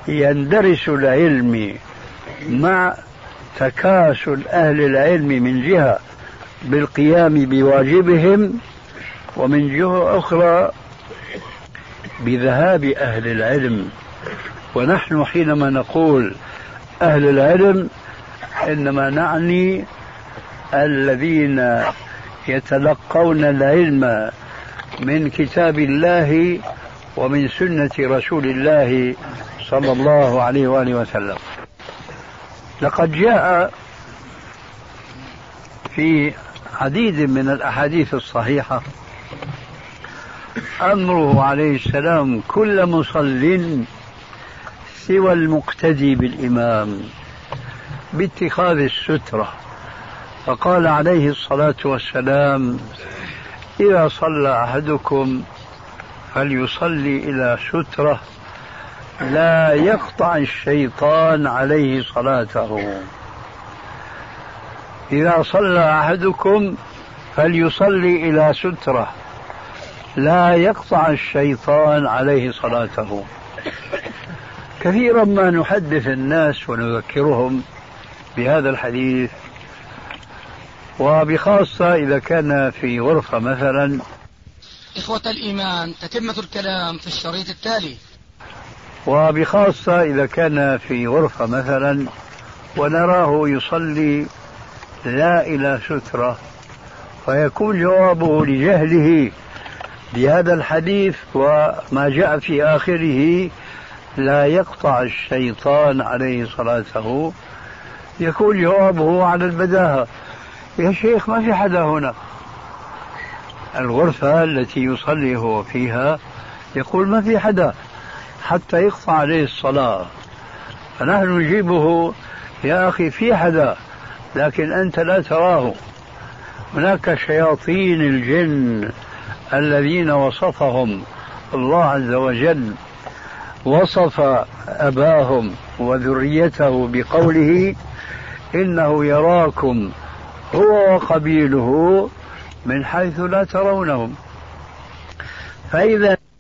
Speaker 2: يندرس العلم مع تكاسل أهل العلم من جهة بالقيام بواجبهم ومن جهة أخرى بذهاب أهل العلم ونحن حينما نقول أهل العلم إنما نعني الذين يتلقون العلم من كتاب الله ومن سنة رسول الله صلى الله عليه وآله وسلم لقد جاء في عديد من الأحاديث الصحيحة أمره عليه السلام كل مصل سوى المقتدي بالإمام باتخاذ السترة فقال عليه الصلاة والسلام إذا صلى أحدكم فليصلي إلى سترة لا يقطع الشيطان عليه صلاته إذا صلى أحدكم فليصلي إلى سترة لا يقطع الشيطان عليه صلاته كثيرا ما نحدث الناس ونذكرهم بهذا الحديث وبخاصة إذا كان في غرفة مثلا
Speaker 3: إخوة الإيمان تتمة الكلام في الشريط التالي
Speaker 2: وبخاصة إذا كان في غرفة مثلا ونراه يصلي لا إلى سترة فيكون جوابه لجهله بهذا الحديث وما جاء في آخره لا يقطع الشيطان عليه صلاته يكون جوابه على البداهة يا شيخ ما في حدا هنا الغرفة التي يصلي هو فيها يقول ما في حدا حتى يقطع عليه الصلاة فنحن نجيبه يا أخي في حدا لكن أنت لا تراه هناك شياطين الجن الذين وصفهم الله عز وجل وصف أباهم وذريته بقوله إنه يراكم هو وقبيله من حيث لا ترونهم فإذا